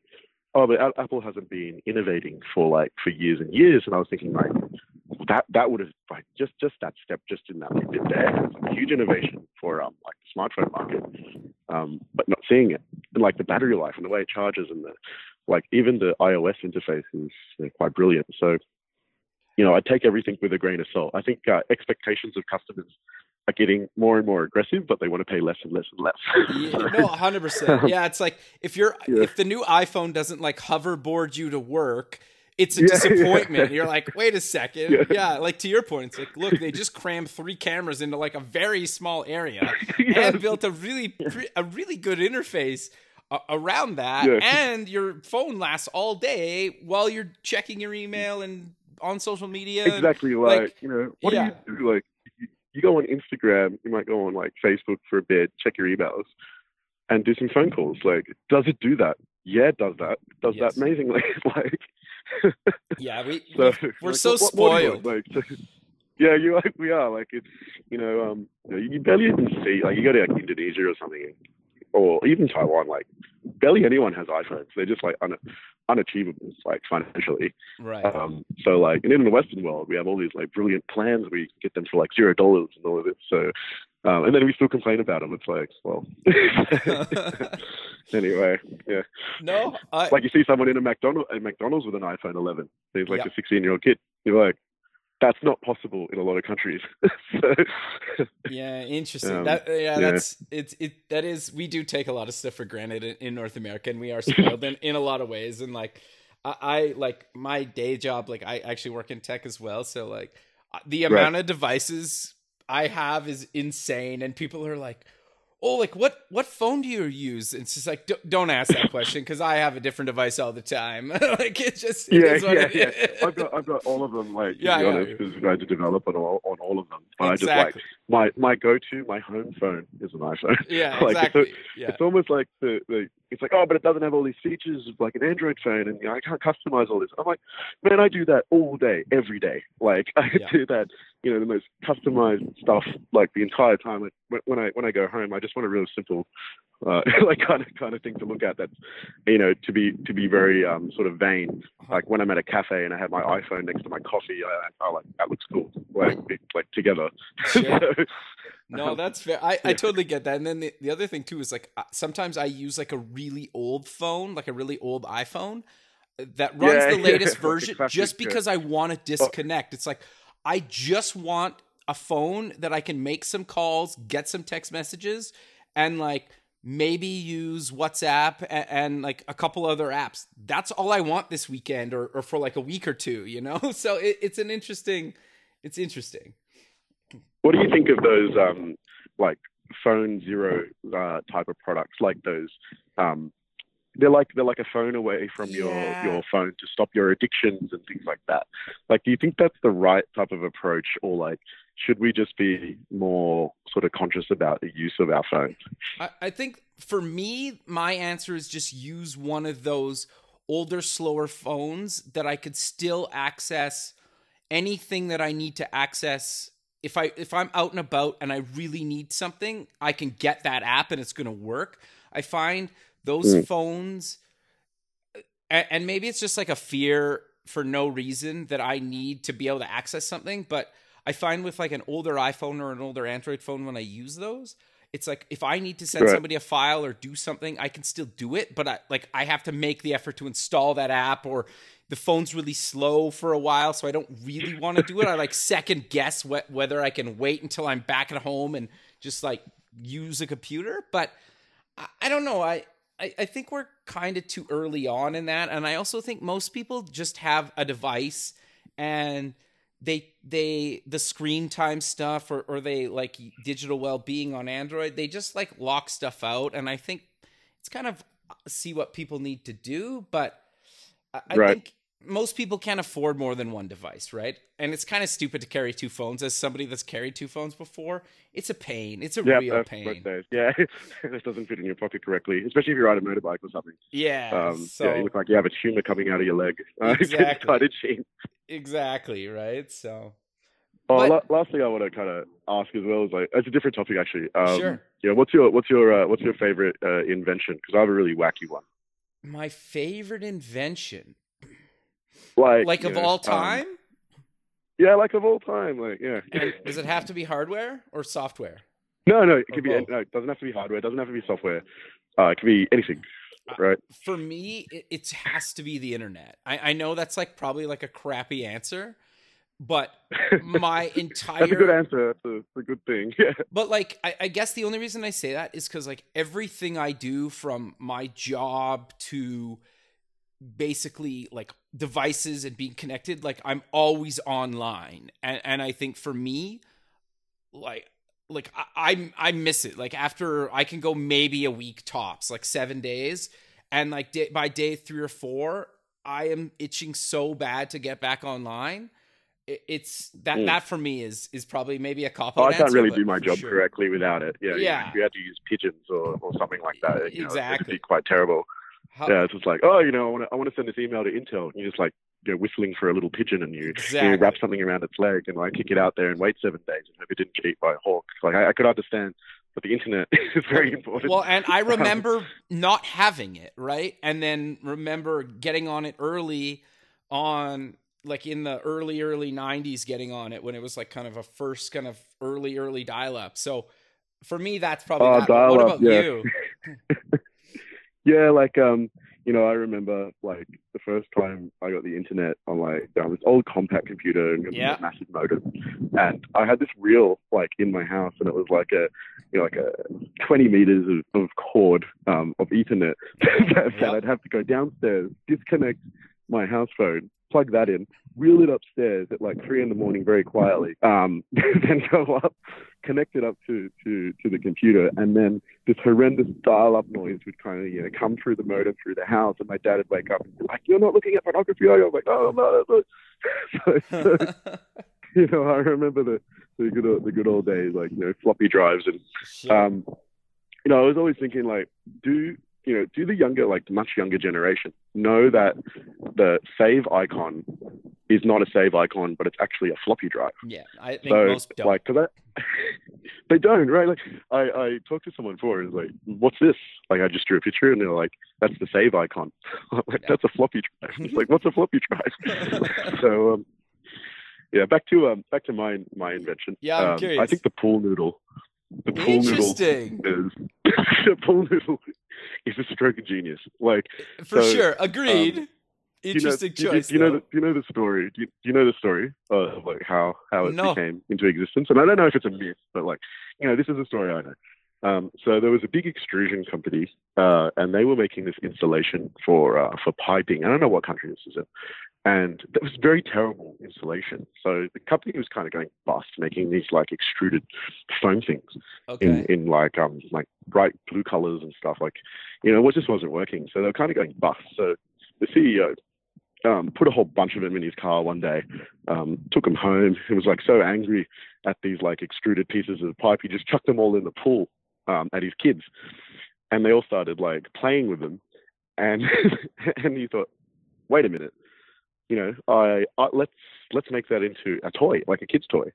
oh, but Apple hasn't been innovating for like for years and years. And I was thinking like that that would have like just just that step just in that bit there, is a huge innovation for for um like the smartphone market, um, but not seeing it and like the battery life and the way it charges and the like even the iOS interface is quite brilliant. So you know I take everything with a grain of salt. I think uh, expectations of customers are getting more and more aggressive, but they want to pay less and less and less. yeah, [laughs] no, hundred percent. Yeah, it's like if you're yeah. if the new iPhone doesn't like hoverboard you to work, it's a yeah, [laughs] disappointment. Yeah. You're like, wait a second. Yeah. yeah. like to your point, it's like, look, they just crammed three cameras into like a very small area [laughs] and built a really a really good interface around that, and your phone lasts all day while you're checking your email and on social media. Exactly. And, like, like, you know, what do you do? Like you go on Instagram, you might go on like Facebook for a bit, check your emails, and do some phone calls. Like, does it do that? Yeah, it does that. It does yes. that amazingly. [laughs] like, yeah, we, [laughs] so, we are like, so what, spoiled. What like, so, yeah, you like [laughs] we are. Like, it's you know, um, you, know, you barely even see. Like, you go to like Indonesia or something, or even Taiwan. Like, barely anyone has iPhones. They're just like un- unachievable, like financially. Right. Um, so like, and in the Western world, we have all these like brilliant plans. We get them for like zero dollars and all of this. So, um, and then we still complain about them. It's like, well, [laughs] [laughs] anyway, yeah. No, I... like you see someone in a McDonald's, a McDonald's with an iPhone 11. He's like yep. a 16 year old kid. You're like, that's not possible in a lot of countries. [laughs] so, yeah, interesting. Um, that, yeah, yeah, that's it's it. That is, we do take a lot of stuff for granted in, in North America, and we are spoiled in, in a lot of ways. And like, I, I, like my day job. Like, I actually work in tech as well. So like, uh, the amount right. of devices I have is insane, and people are like, oh like what what phone do you use it's just like don't ask that question because i have a different device all the time [laughs] like it's just it yeah yeah yeah i've got i've got all of them like to yeah, honest because yeah. i had to develop on all, on all of them but exactly. i just like my my go-to my home phone is an iphone yeah [laughs] like exactly. it's, a, yeah. it's almost like the, the it's like, oh, but it doesn't have all these features of like an Android phone, and you know, I can't customize all this. I'm like, man, I do that all day, every day. Like [laughs] I yeah. do that, you know, the most customized stuff like the entire time. Like, when I when I go home, I just want a real simple, uh, [laughs] like kind of kind of thing to look at. That's, you know, to be to be very um, sort of vain. Like when I'm at a cafe and I have my iPhone next to my coffee, I, I like that looks cool. Like like together. [laughs] Sure. so, no, that's fair. I, I totally get that. And then the, the other thing too is like sometimes I use like a really old phone, like a really old iPhone uh, that runs yeah, the [laughs] latest yeah. version just because. I want to disconnect. It's like I just want a phone that I can make some calls, get some text messages, and like maybe use WhatsApp and, and, like a couple other apps. That's all I want this weekend or, or for like a week or two, you know? [laughs] So it, it's an interesting, it's interesting. What do you think of those um, like phone zero uh, type of products, like those? Um, they're like they're like a phone away from your yeah. your phone to stop your addictions and things like that. Like, do you think that's the right type of approach, or like should we just be more sort of conscious about the use of our phones? I, I think for me, my answer is just use one of those older, slower phones that I could still access anything that I need to access if I if I'm out and about and I really need something, I can get that app and it's going to work. I find those mm. phones and maybe it's just like a fear for no reason that I need to be able to access something, but I find with like an older iPhone or an older Android phone when I use those, it's like if I need to send right. somebody a file or do something, I can still do it, but I like I have to make the effort to install that app or the phone's really slow for a while, so I don't really want to do it. I like [laughs] second guess wh- whether I can wait until I'm back at home and just like use a computer. But I, I don't know. I, I, I think we're kind of too early on in that, and I also think most people just have a device and they they the screen time stuff or or they like digital well being on Android. They just like lock stuff out, and I think it's kind of uh, see what people need to do, but. I right. think most people can't afford more than one device, right? And it's kind of stupid to carry two phones. As somebody that's carried two phones before, it's a pain. It's a yeah, real pain. Yeah, [laughs] this doesn't fit in your pocket correctly, especially if you ride a motorbike or something. Yeah, um, so, yeah, you look like you have a tumor coming out of your leg. [laughs] Exactly. exactly right. So. Oh, but, la- last thing I want to kind of ask as well is like it's a different topic actually. Um, sure. Yeah, what's your what's your uh, what's your favorite uh, invention? Because I have a really wacky one. My favorite invention. Like, like of know, all um, time? Um, yeah, like of all time. Like, yeah. And does it have to be hardware or software? No, no, it could be. No, it doesn't have to be hardware. It doesn't have to be software. Uh, it could be anything, Uh, right? For me, it, it has to be the internet. I, I know that's like probably like a crappy answer, but [laughs] my entire That's a good answer. That's a, that's a good thing. [laughs] Yeah. But like, I, I guess the only reason I say that is because like everything I do from my job to basically like devices and being connected, like I'm always online, and and I think for me, like like I I, I miss it. Like after I can go maybe a week tops, like seven days, and like day, by day three or four, I am itching so bad to get back online. It, it's that Mm. that for me is is probably maybe a cop Oh, out I can't really do my job sure. correctly without it. Yeah. Yeah. If you had to use pigeons or, or something like that, you know, it'd Exactly. be quite terrible. How- Yeah. It's just like, oh, you know, I want to, I want to send this email to Intel. And you're just like, you know, whistling for a little pigeon and you, Exactly. you wrap something around its leg and like kick it out there and wait seven days and hope it didn't get eaten by a hawk. Like, I, I could understand, but the internet [laughs] is very important. Well, and I [laughs] um, remember not having it, right? And then remember getting on it early on like in the early early 90s getting on it when it was like kind of a first kind of early early dial up. So for me that's probably Oh, that. But what dial-up, about yeah. you? [laughs] Yeah, like um, you know, I remember like the first time I got the internet on like um, this old Compaq computer and was Yeah. a massive modem, and I had this reel like in my house, and it was like a you know like a 20 meters of, of cord um, of Ethernet [laughs] that, that I'd have to go downstairs, disconnect my house phone, plug that in, reel it upstairs at like three in the morning very quietly, um, [laughs] then go up, connect it up to, to, to the computer, and then this horrendous dial-up noise would kind of you know come through the motor through the house, and my dad would wake up and be like, "You're not looking at pornography." are you?" I was like, "Oh no." no, no." [laughs] So, so [laughs] you know, I remember the the good old, the good old days, like you know, floppy drives, and Sure. um, you know, I was always thinking like, do you know, do the younger, like much younger generation know that the save icon is not a save icon, but it's actually a floppy drive. yeah, I think So, most don't. like, cause I, [laughs] they don't, right? Like, I, I talked to someone before, and it's like, what's this? Like, I just drew a picture, and they're like, that's the save icon. [laughs] Like, Yeah. that's a floppy drive. It's like, [laughs] what's a floppy drive? so, um, yeah, back to um, back to my my invention. Yeah, I'm um, I think the pool noodle. The pool noodle Interesting. is [laughs] the pool noodle is a stroke of genius. Like, For so, sure. Agreed. do you know, Interesting do you, do you know the, do you know the story? Do you, do you know the story of like how how it No. became into existence? And I don't know if it's a myth, but like you know, this is a story I know. Um, so there was a big extrusion company, uh, and they were making this installation for uh, for piping. I don't know what country this is in, and that was very terrible insulation. So the company was kind of going bust, making these like extruded foam things Okay. in, in like um like bright blue colors and stuff like you know it just wasn't working. So they were kind of going bust. So the ceo um, put a whole bunch of them in his car one day um, took them home. He was like so angry at these like extruded pieces of pipe he just chucked them all in the pool um, at his kids. And they all started like playing with them and [laughs] and he thought wait a minute you know I, I let's let's make that into a toy like a kid's toy.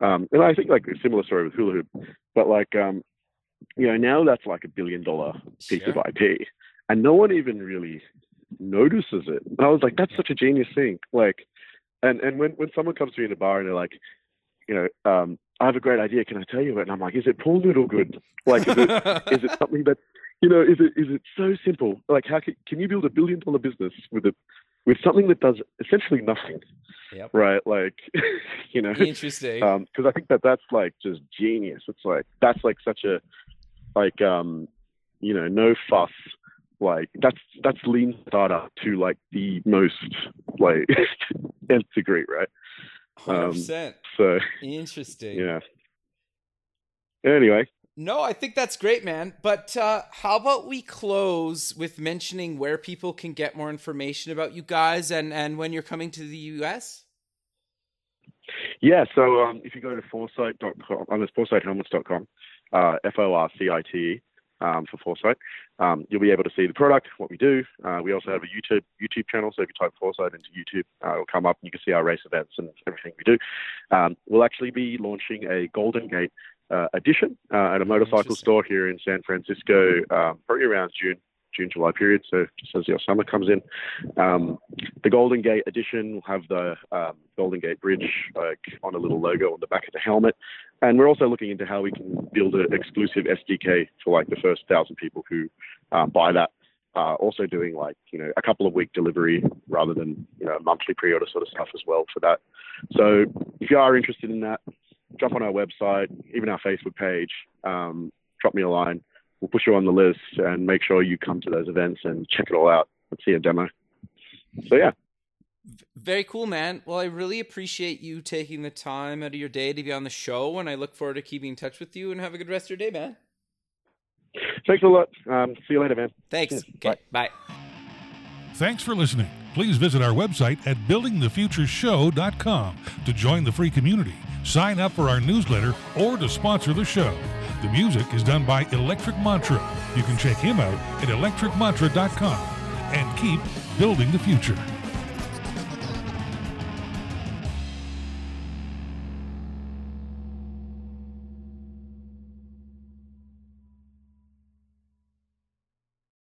Um, and I think like a similar story with hula hoop but like um you know now that's like a billion dollar piece Sure. of ip and no one even really notices it. And i was like that's such a genius thing. Like and and when when someone comes to me in a bar and they're like you know um i have a great idea. Can i tell you it? And i'm like is it pool noodle good? Like is it [laughs] is it something that you know is it is it so simple like how can, can you build a billion dollar business with a with something that does essentially nothing Yep. right like [laughs] you know Interesting. because I think that that's like just genius. It's like that's like such a like um you know no fuss like that's that's lean startup to like the most like [laughs] nth degree, right? Hundred um, percent. So Interesting. yeah. Anyway, No, I think that's great, man. But uh, how about we close with mentioning where people can get more information about you guys and and when you're coming to the US? yeah. So um, if you go to forcite.com, um, it's forcitehelmets.com, uh, F O R C I T E. Um, for Forcite, um, you'll be able to see the product, what we do. Uh, we also have a YouTube YouTube channel, so if you type Forcite into YouTube, uh, it'll come up and you can see our race events and everything we do. Um, we'll actually be launching a Golden Gate uh, edition uh, at a motorcycle store here in San Francisco, um, probably around June, June July period. So just as your summer comes in, um, the Golden Gate edition will have the um, Golden Gate Bridge like on a little logo on the back of the helmet. and we're also looking into how we can build an exclusive SDK for like the first thousand people who um, buy that. Uh, also doing like you know a couple of week delivery rather than you know monthly pre-order sort of stuff as well for that. So if you are interested in that, jump on our website, even our Facebook page, um, drop me a line. We'll push you on the list and make sure you come to those events and check it all out and see a demo. So yeah. Very cool, man. Well, I really appreciate you taking the time out of your day to be on the show, and I look forward to keeping in touch with you. And have a good rest of your day, man. Thanks a lot. Um, see you later, man. Thanks. Okay, bye. bye. Thanks for listening. Please visit our website at buildingthefutureshow.com to join the free community, sign up for our newsletter, or to sponsor the show. The music is done by Electric Mantra. You can check him out at electricmantra.com and keep building the future.